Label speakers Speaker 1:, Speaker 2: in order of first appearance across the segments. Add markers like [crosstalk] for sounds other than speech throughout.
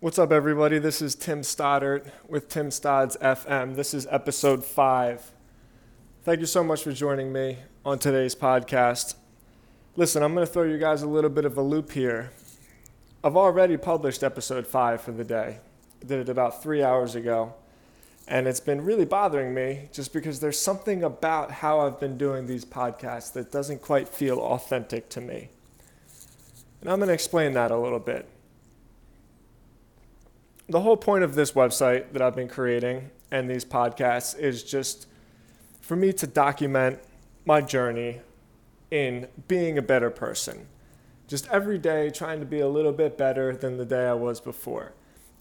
Speaker 1: What's up, everybody? This is Tim Stoddart with Tim Stodds FM. This is episode five. Thank you so much for joining me on today's podcast. Listen, I'm going to throw you guys a little bit of a loop here. I've already published episode five for the day. I did it about three hours ago. And it's been really bothering me just because there's something about how I've been doing these podcasts that doesn't quite feel authentic to me. And I'm going to explain that a little bit. The whole point of this website that I've been creating and these podcasts is just for me to document my journey in being a better person. Just every day trying to be a little bit better than the day I was before.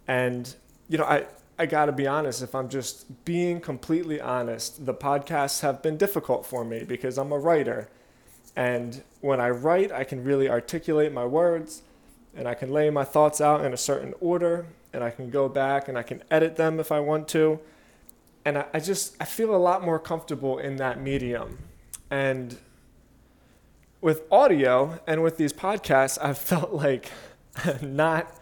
Speaker 1: And, you know, I, I got to be honest, if I'm just being completely honest, the podcasts have been difficult for me because I'm a writer. And when I write, I can really articulate my words and I can lay my thoughts out in a certain order and I can go back and I can edit them if I want to. And I, I just, I feel a lot more comfortable in that medium. And with audio and with these podcasts, I [laughs] felt like [laughs] not,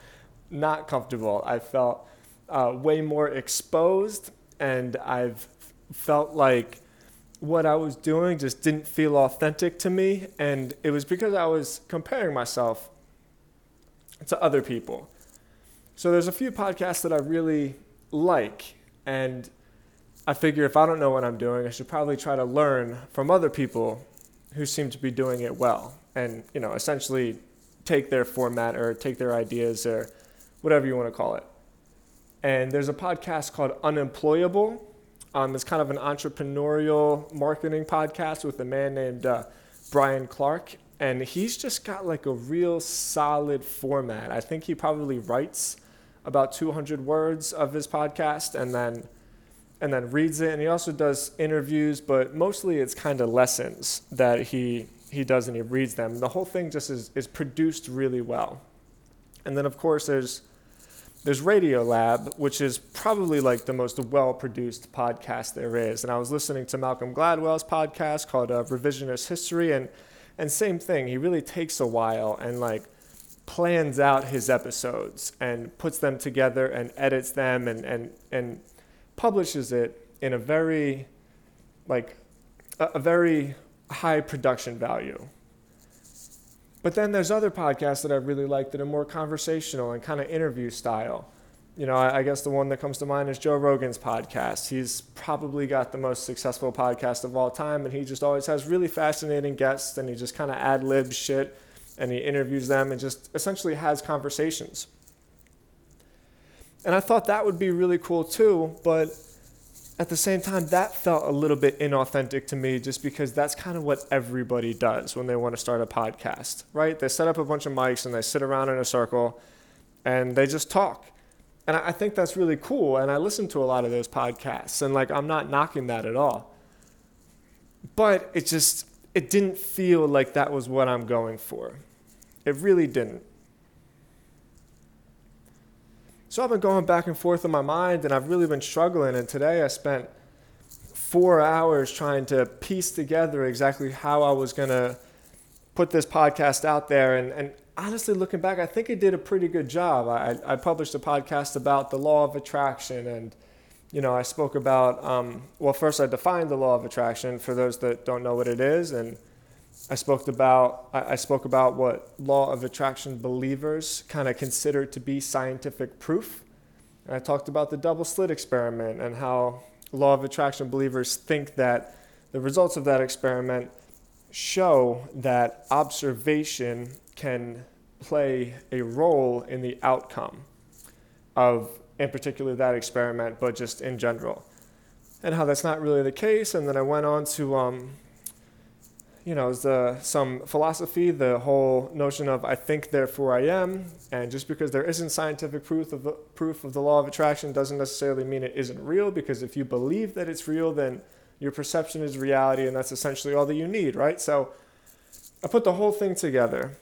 Speaker 1: not comfortable. I felt uh, way more exposed, and I've felt like what I was doing just didn't feel authentic to me. And it was because I was comparing myself to other people. So there's a few podcasts that I really like, and I figure if I don't know what I'm doing, I should probably try to learn from other people who seem to be doing it well, and you know, essentially take their format or take their ideas or whatever you want to call it. And there's a podcast called Unemployable. Um, it's kind of an entrepreneurial marketing podcast with a man named uh, Brian Clark. And he's just got like a real solid format. I think he probably writes about 200 words of his podcast and then and then reads it and he also does interviews but mostly it's kind of lessons that he he does and he reads them the whole thing just is, is produced really well and then of course there's there's Radiolab, which is probably like the most well produced podcast there is. And I was listening to Malcolm Gladwell's podcast called uh, Revisionist History, and, and same thing. He really takes a while and like plans out his episodes and puts them together and edits them and, and, and publishes it in a very, like, a, a very high production value. But then there's other podcasts that I really like that are more conversational and kind of interview style. You know, I, I, guess the one that comes to mind is Joe Rogan's podcast. He's probably got the most successful podcast of all time, and he just always has really fascinating guests, and he just kind of ad libs shit, and he interviews them and just essentially has conversations. And I thought that would be really cool too, but at the same time, that felt a little bit inauthentic to me just because that's kind of what everybody does when they want to start a podcast, right? They set up a bunch of mics and they sit around in a circle and they just talk. And I think that's really cool. And I listen to a lot of those podcasts and like, I'm not knocking that at all. But it just, it didn't feel like that was what I'm going for. It really didn't. So I've been going back and forth in my mind, and I've really been struggling. And today I spent four hours trying to piece together exactly how I was going to put this podcast out there. And, and honestly, looking back, I think I did a pretty good job. I, I published a podcast about the law of attraction and you know, I spoke about, um, well, first I defined the law of attraction for those that don't know what it is, and I spoke about I, I spoke about what law of attraction believers kind of consider to be scientific proof. And I talked about the double slit experiment and how law of attraction believers think that the results of that experiment show that observation can play a role in the outcome of, in particular, that experiment, but just in general. And how that's not really the case. And then I went on to um, you know, the, some philosophy, the whole notion of I think, therefore I am, and just because there isn't scientific proof of the, proof of the law of attraction doesn't necessarily mean it isn't real. Because if you believe that it's real, then your perception is reality, and that's essentially all that you need, right? So, I put the whole thing together.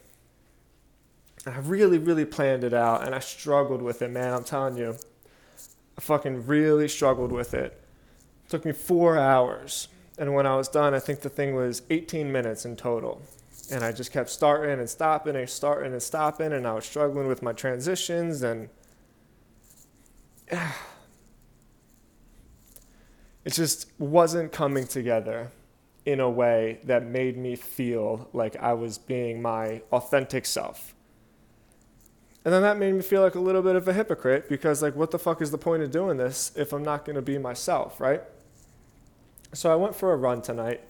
Speaker 1: I really, really planned it out, and I struggled with it, man. I'm telling you, I fucking really struggled with it. It took me four hours and when I was done, I think the thing was 18 minutes in total. And I just kept starting and stopping and starting and stopping, and I was struggling with my transitions. And [sighs] it just wasn't coming together in a way that made me feel like I was being my authentic self. And then that made me feel like a little bit of a hypocrite because, like, what the fuck is the point of doing this if I'm not going to be myself, right? So I went for a run tonight.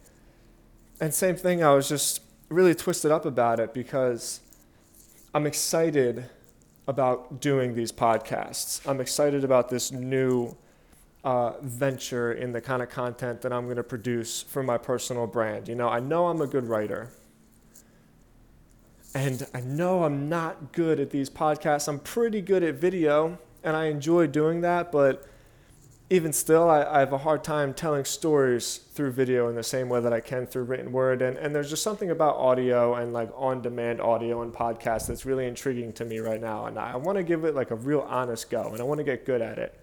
Speaker 1: And same thing, I was just really twisted up about it because I'm excited about doing these podcasts. I'm excited about this new uh, venture in the kind of content that I'm going to produce for my personal brand. You know, I know I'm a good writer. And I know I'm not good at these podcasts. I'm pretty good at video, and I enjoy doing that, but even still, I, I, have a hard time telling stories through video in the same way that I can through written word. And, and there's just something about audio and like on demand audio and podcasts that's really intriguing to me right now. And I want to give it like a real honest go, and I want to get good at it.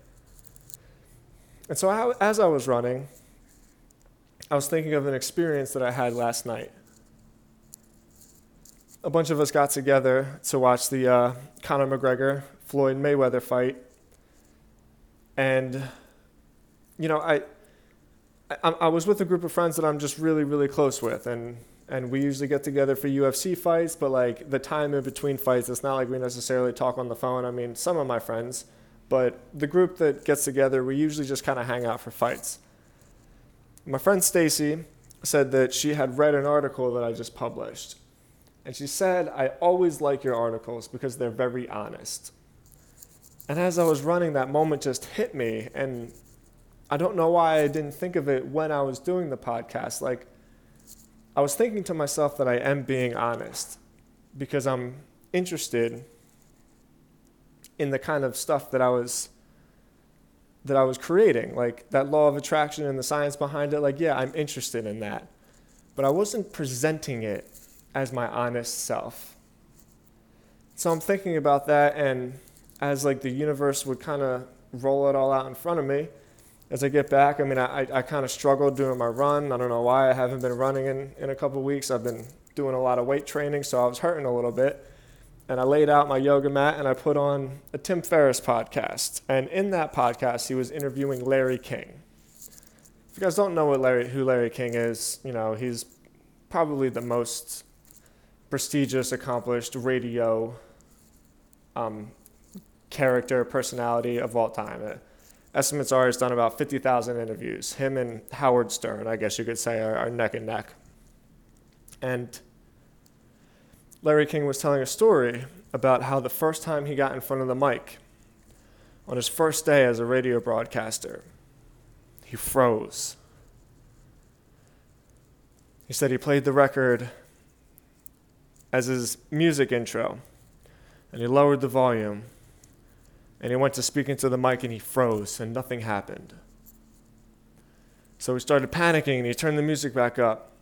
Speaker 1: And so, I, as I was running, I was thinking of an experience that I had last night a bunch of us got together to watch the uh, Conor McGregor Floyd Mayweather fight, and you know, I, I, I was with a group of friends that I'm just really really close with, and and we usually get together for UFC fights, but like the time in between fights, it's not like we necessarily talk on the phone. I mean, some of my friends, but the group that gets together, we usually just kind of hang out for fights. My friend Stacy said that she had read an article that I just published and she said, I always like your articles because they're very honest. And as I was running, that moment just hit me. And I don't know why I didn't think of it when I was doing the podcast. Like, I was thinking to myself that I am being honest because I'm interested in the kind of stuff that I was that I was creating, like that law of attraction and the science behind it. Like, yeah, I'm interested in that. But I wasn't presenting it as my honest self. So I'm thinking about that, and as like the universe would kind of roll it all out in front of me, as I get back, I mean, I, I kind of struggled doing my run. I don't know why I haven't been running in, in a couple weeks. I've been doing a lot of weight training, so I was hurting a little bit. And I laid out my yoga mat and I put on a Tim Ferriss podcast. And in that podcast, he was interviewing Larry King. If you guys don't know what Larry, who Larry King is, you know, he's probably the most prestigious, accomplished radio um, character, personality of all time. Uh, estimates are he's done about 50,000 interviews. Him and Howard Stern, I guess you could say, are, are neck and neck. And Larry King was telling a story about how the first time he got in front of the mic, on his first day as a radio broadcaster, he froze. He said he played the record as his music intro. And he lowered the volume. And he went to speak into the mic and he froze and nothing happened. So he started panicking and he turned the music back up.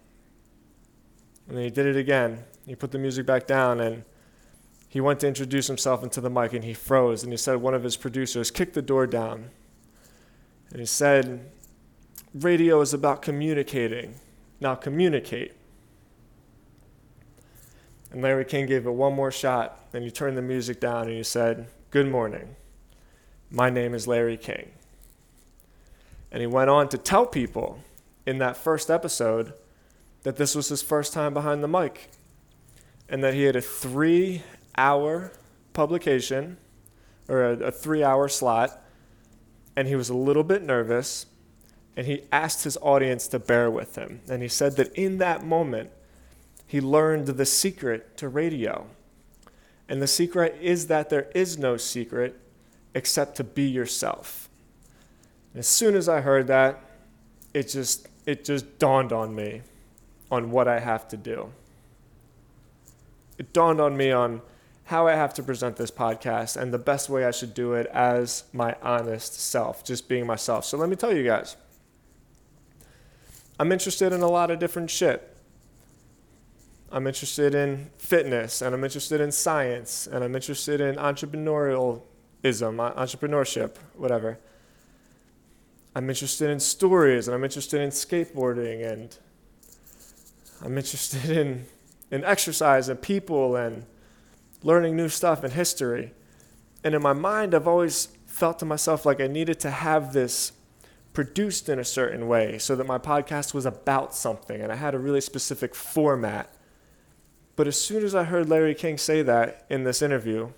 Speaker 1: And then he did it again. He put the music back down and he went to introduce himself into the mic and he froze. And he said one of his producers kicked the door down. And he said, Radio is about communicating. Now communicate. And Larry King gave it one more shot, and he turned the music down and he said, Good morning. My name is Larry King. And he went on to tell people in that first episode that this was his first time behind the mic and that he had a three hour publication or a, a three hour slot and he was a little bit nervous and he asked his audience to bear with him. And he said that in that moment, he learned the secret to radio. And the secret is that there is no secret except to be yourself. And as soon as I heard that, it just it just dawned on me on what I have to do. It dawned on me on how I have to present this podcast and the best way I should do it as my honest self, just being myself. So let me tell you guys. I'm interested in a lot of different shit. I'm interested in fitness and I'm interested in science and I'm interested in entrepreneurialism, uh, entrepreneurship, whatever. I'm interested in stories and I'm interested in skateboarding and I'm interested [laughs] in, in exercise and people and learning new stuff and history. And in my mind, I've always felt to myself like I needed to have this produced in a certain way so that my podcast was about something and I had a really specific format. But as soon as I heard Larry King say that in this interview,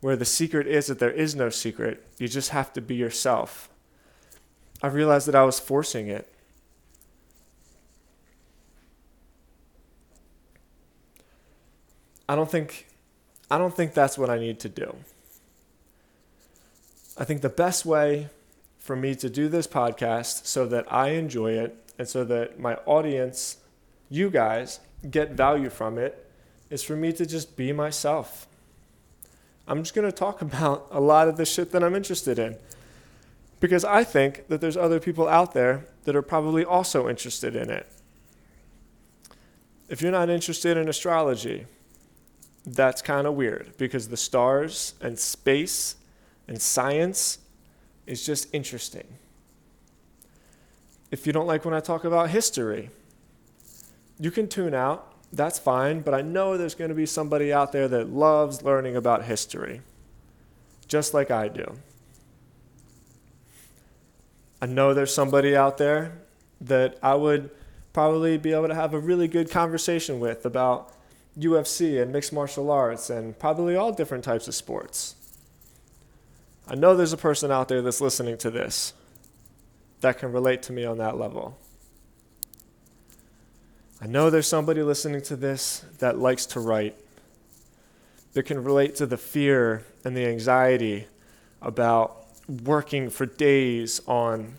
Speaker 1: where the secret is that there is no secret, you just have to be yourself, I realized that I was forcing it. I don't think I don't think that's what I need to do. I think the best way for me to do this podcast so that I enjoy it and so that my audience, you guys, get value from it is for me to just be myself. I'm just going to talk [laughs] about a lot of the shit that I'm interested in because I think that there's other people out there that are probably also interested in it. If you're not interested in astrology, that's kind of weird because the stars and space and science is just interesting. If you don't like when I talk about history, you can tune out. That's fine, but I know there's going to be somebody out there that loves learning about history, just like I do. I know there's somebody out there that I would probably be able to have a really good conversation with about UFC and mixed martial arts and probably all different types of sports. I know there's a person out there that's listening to this that can relate to me on that level. I know there's somebody listening to this that likes to write, that can relate to the fear and the anxiety about working for days on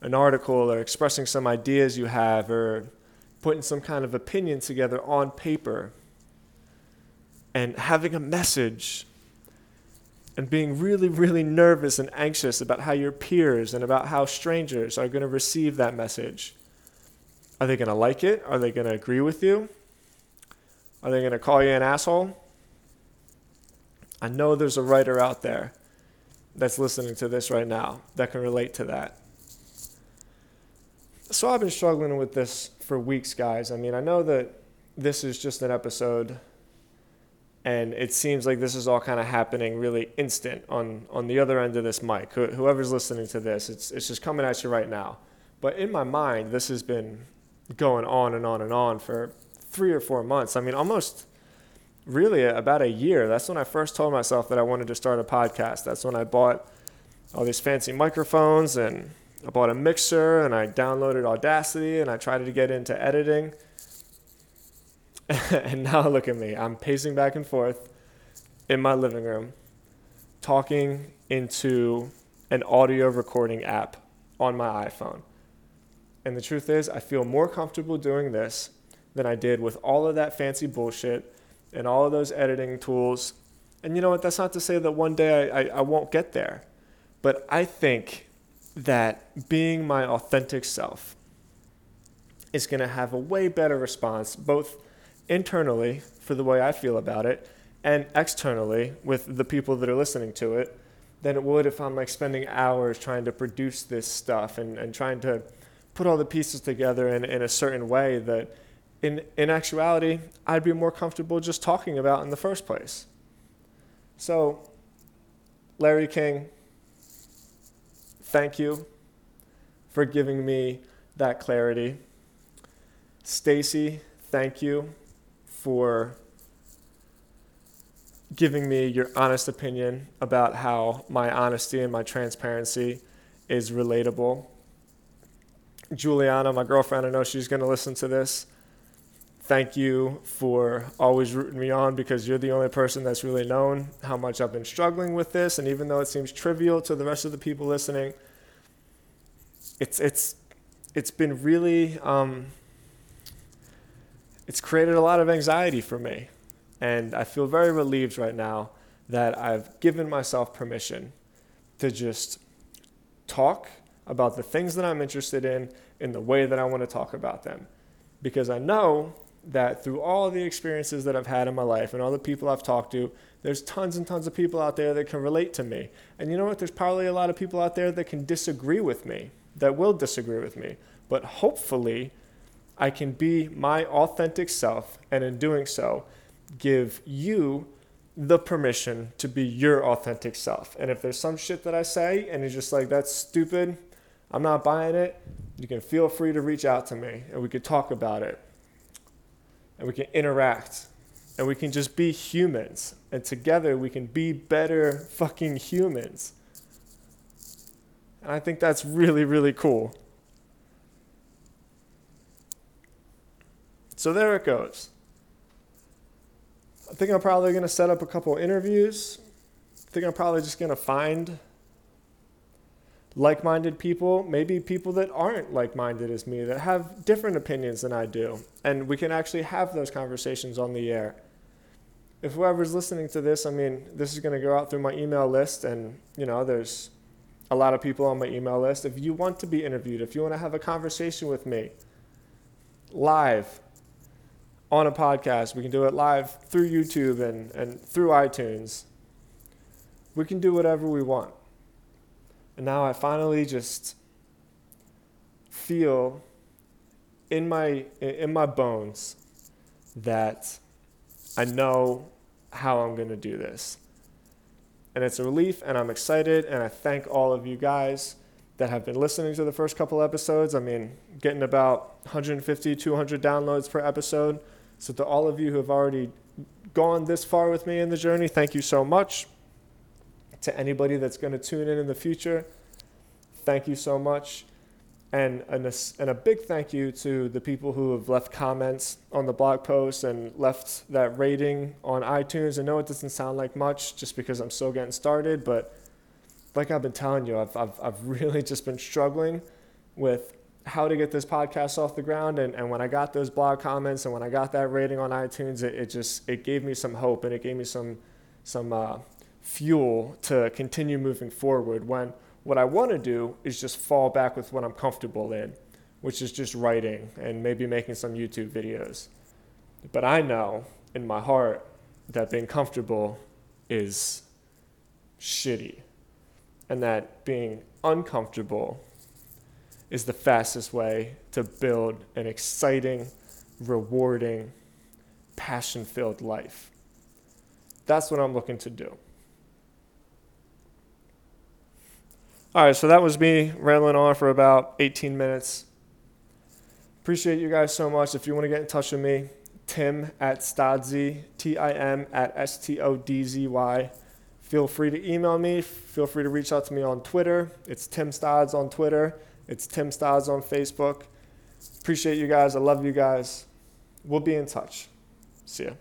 Speaker 1: an article or expressing some ideas you have or putting some kind of opinion together on paper and having a message and being really, really nervous and anxious about how your peers and about how strangers are going to receive that message. Are they going to like it? Are they going to agree with you? Are they going to call you an asshole? I know there's a writer out there that's listening to this right now that can relate to that. So I've been struggling with this for weeks, guys. I mean, I know that this is just an episode and it seems like this is all kind of happening really instant on on the other end of this mic. whoever's listening to this, it's it's just coming at you right now. But in my mind, this has been going on and on and on for three or four months. I mean, almost really about a year. That's when I first told myself that I wanted to start a podcast. That's when I bought all these fancy microphones and I bought a mixer and I downloaded Audacity and I tried to get into editing. [laughs] and now look at me. I'm pacing back and forth in my living room, talking into an audio recording app on my iPhone. And the truth is, I feel more comfortable doing this than I did with all of that fancy bullshit and all of those editing tools. And you know what? That's not to say that one day I, I, I won't get there. But I think that being my authentic self is going to have a way better response, both internally for the way I feel about it and externally with the people that are listening to it than it would if I'm like spending hours trying to produce this stuff and, and trying to put all the pieces together in, in a certain way that in, in actuality I'd be more comfortable just talking about in the first place. So, Larry King, thank you for giving me that clarity. Stacy, thank you for giving me your honest opinion about how my honesty and my transparency is relatable. Juliana, my girlfriend, I know she's going to listen to this. Thank you for always rooting me on because you're the only person that's really known how much I've been struggling with this. And even though it seems trivial to the rest of the people listening, it's it's it's been really um, it's created a lot of anxiety for me. And I feel very relieved right now that I've given myself permission to just talk about the things that I'm interested in in the way that I want to talk about them. Because I know that through all the experiences that I've had in my life and all the people I've talked to, there's tons and tons of people out there that can relate to me. And you know what? There's probably a lot of people out there that can disagree with me, that will disagree with me. But hopefully, I can be my authentic self, and in doing so, give you the permission to be your authentic self. And if there's some shit that I say and you're just like, that's stupid, I'm not buying it, you can feel free to reach out to me and we could talk about it. And we can interact. And we can just be humans. And together we can be better fucking humans. And I think that's really, really cool. So there it goes. I think I'm probably going to set up a couple interviews. I think I'm probably just going to find like minded people, maybe people that aren't like minded as me, that have different opinions than I do. And we can actually have those conversations on the air. If whoever's listening to this, I mean, this is going to go out through my email list, and, you know, there's a lot of people on my email list. If you want to be interviewed, if you want to have a conversation with me live on a podcast, we can do it live through YouTube and, and through iTunes. We can do whatever we want. And now I finally just feel in my in my bones that I know how I'm going to do this. And it's a relief and I'm excited and I thank all of you guys that have been listening to the first couple episodes. I mean, getting about 150 200 downloads per episode. So to all of you who have already gone this far with me in the journey, thank you so much to anybody that's going to tune in in the future, thank you so much. And, and, a, and a big thank you to the people who have left comments on the blog post and left that rating on iTunes. I know it doesn't sound like much just because I'm still getting started, but like I've been telling you, I've, I've, I've [laughs] really just been struggling with how to get this podcast off the ground. And, and when I got those blog comments and when I got that rating on iTunes, it, it just, it gave me some hope and it gave me some, some, uh, fuel to continue moving forward when what I want to do is just fall back with what I'm comfortable in, which is just writing and maybe making some YouTube videos. But I know in my heart that being comfortable is shitty and that being uncomfortable is the fastest way to build an exciting, rewarding, passion filled life. That's what I'm looking to do. All right, so that was me rambling on for about 18 minutes. Appreciate you guys so much. If you want to get in touch with me, Tim at Stodzy, T I M at S T O D Z Y. Feel free to email me. Feel free to reach out to me on Twitter. It's Tim Stods on Twitter. It's Tim Stods on Facebook. Appreciate you guys. I love you guys. We'll be in touch. See ya.